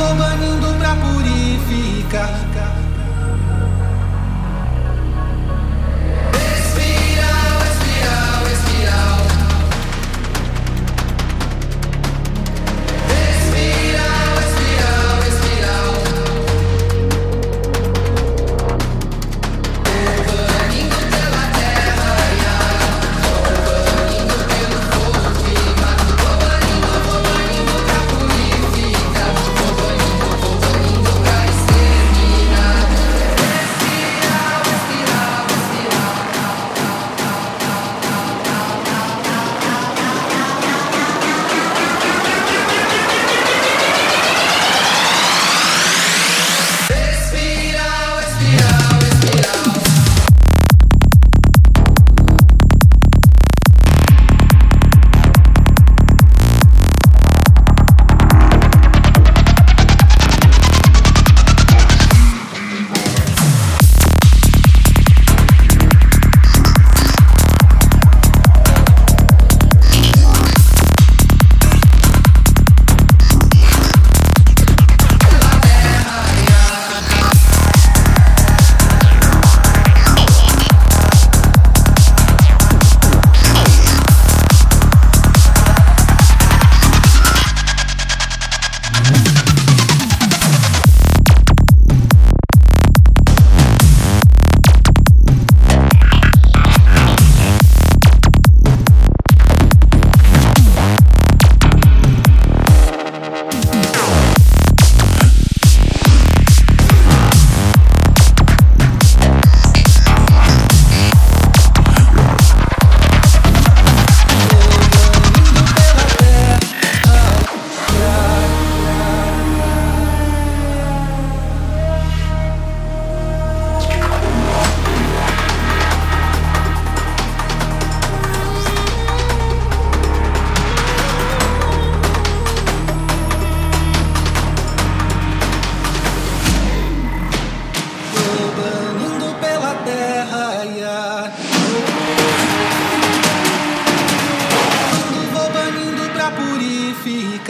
vou banindo pra purificar.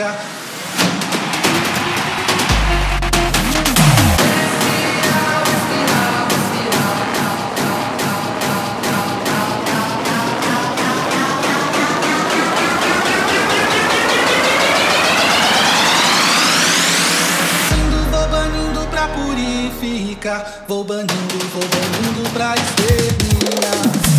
música. Vou banindo, vou banindo pra exterminar.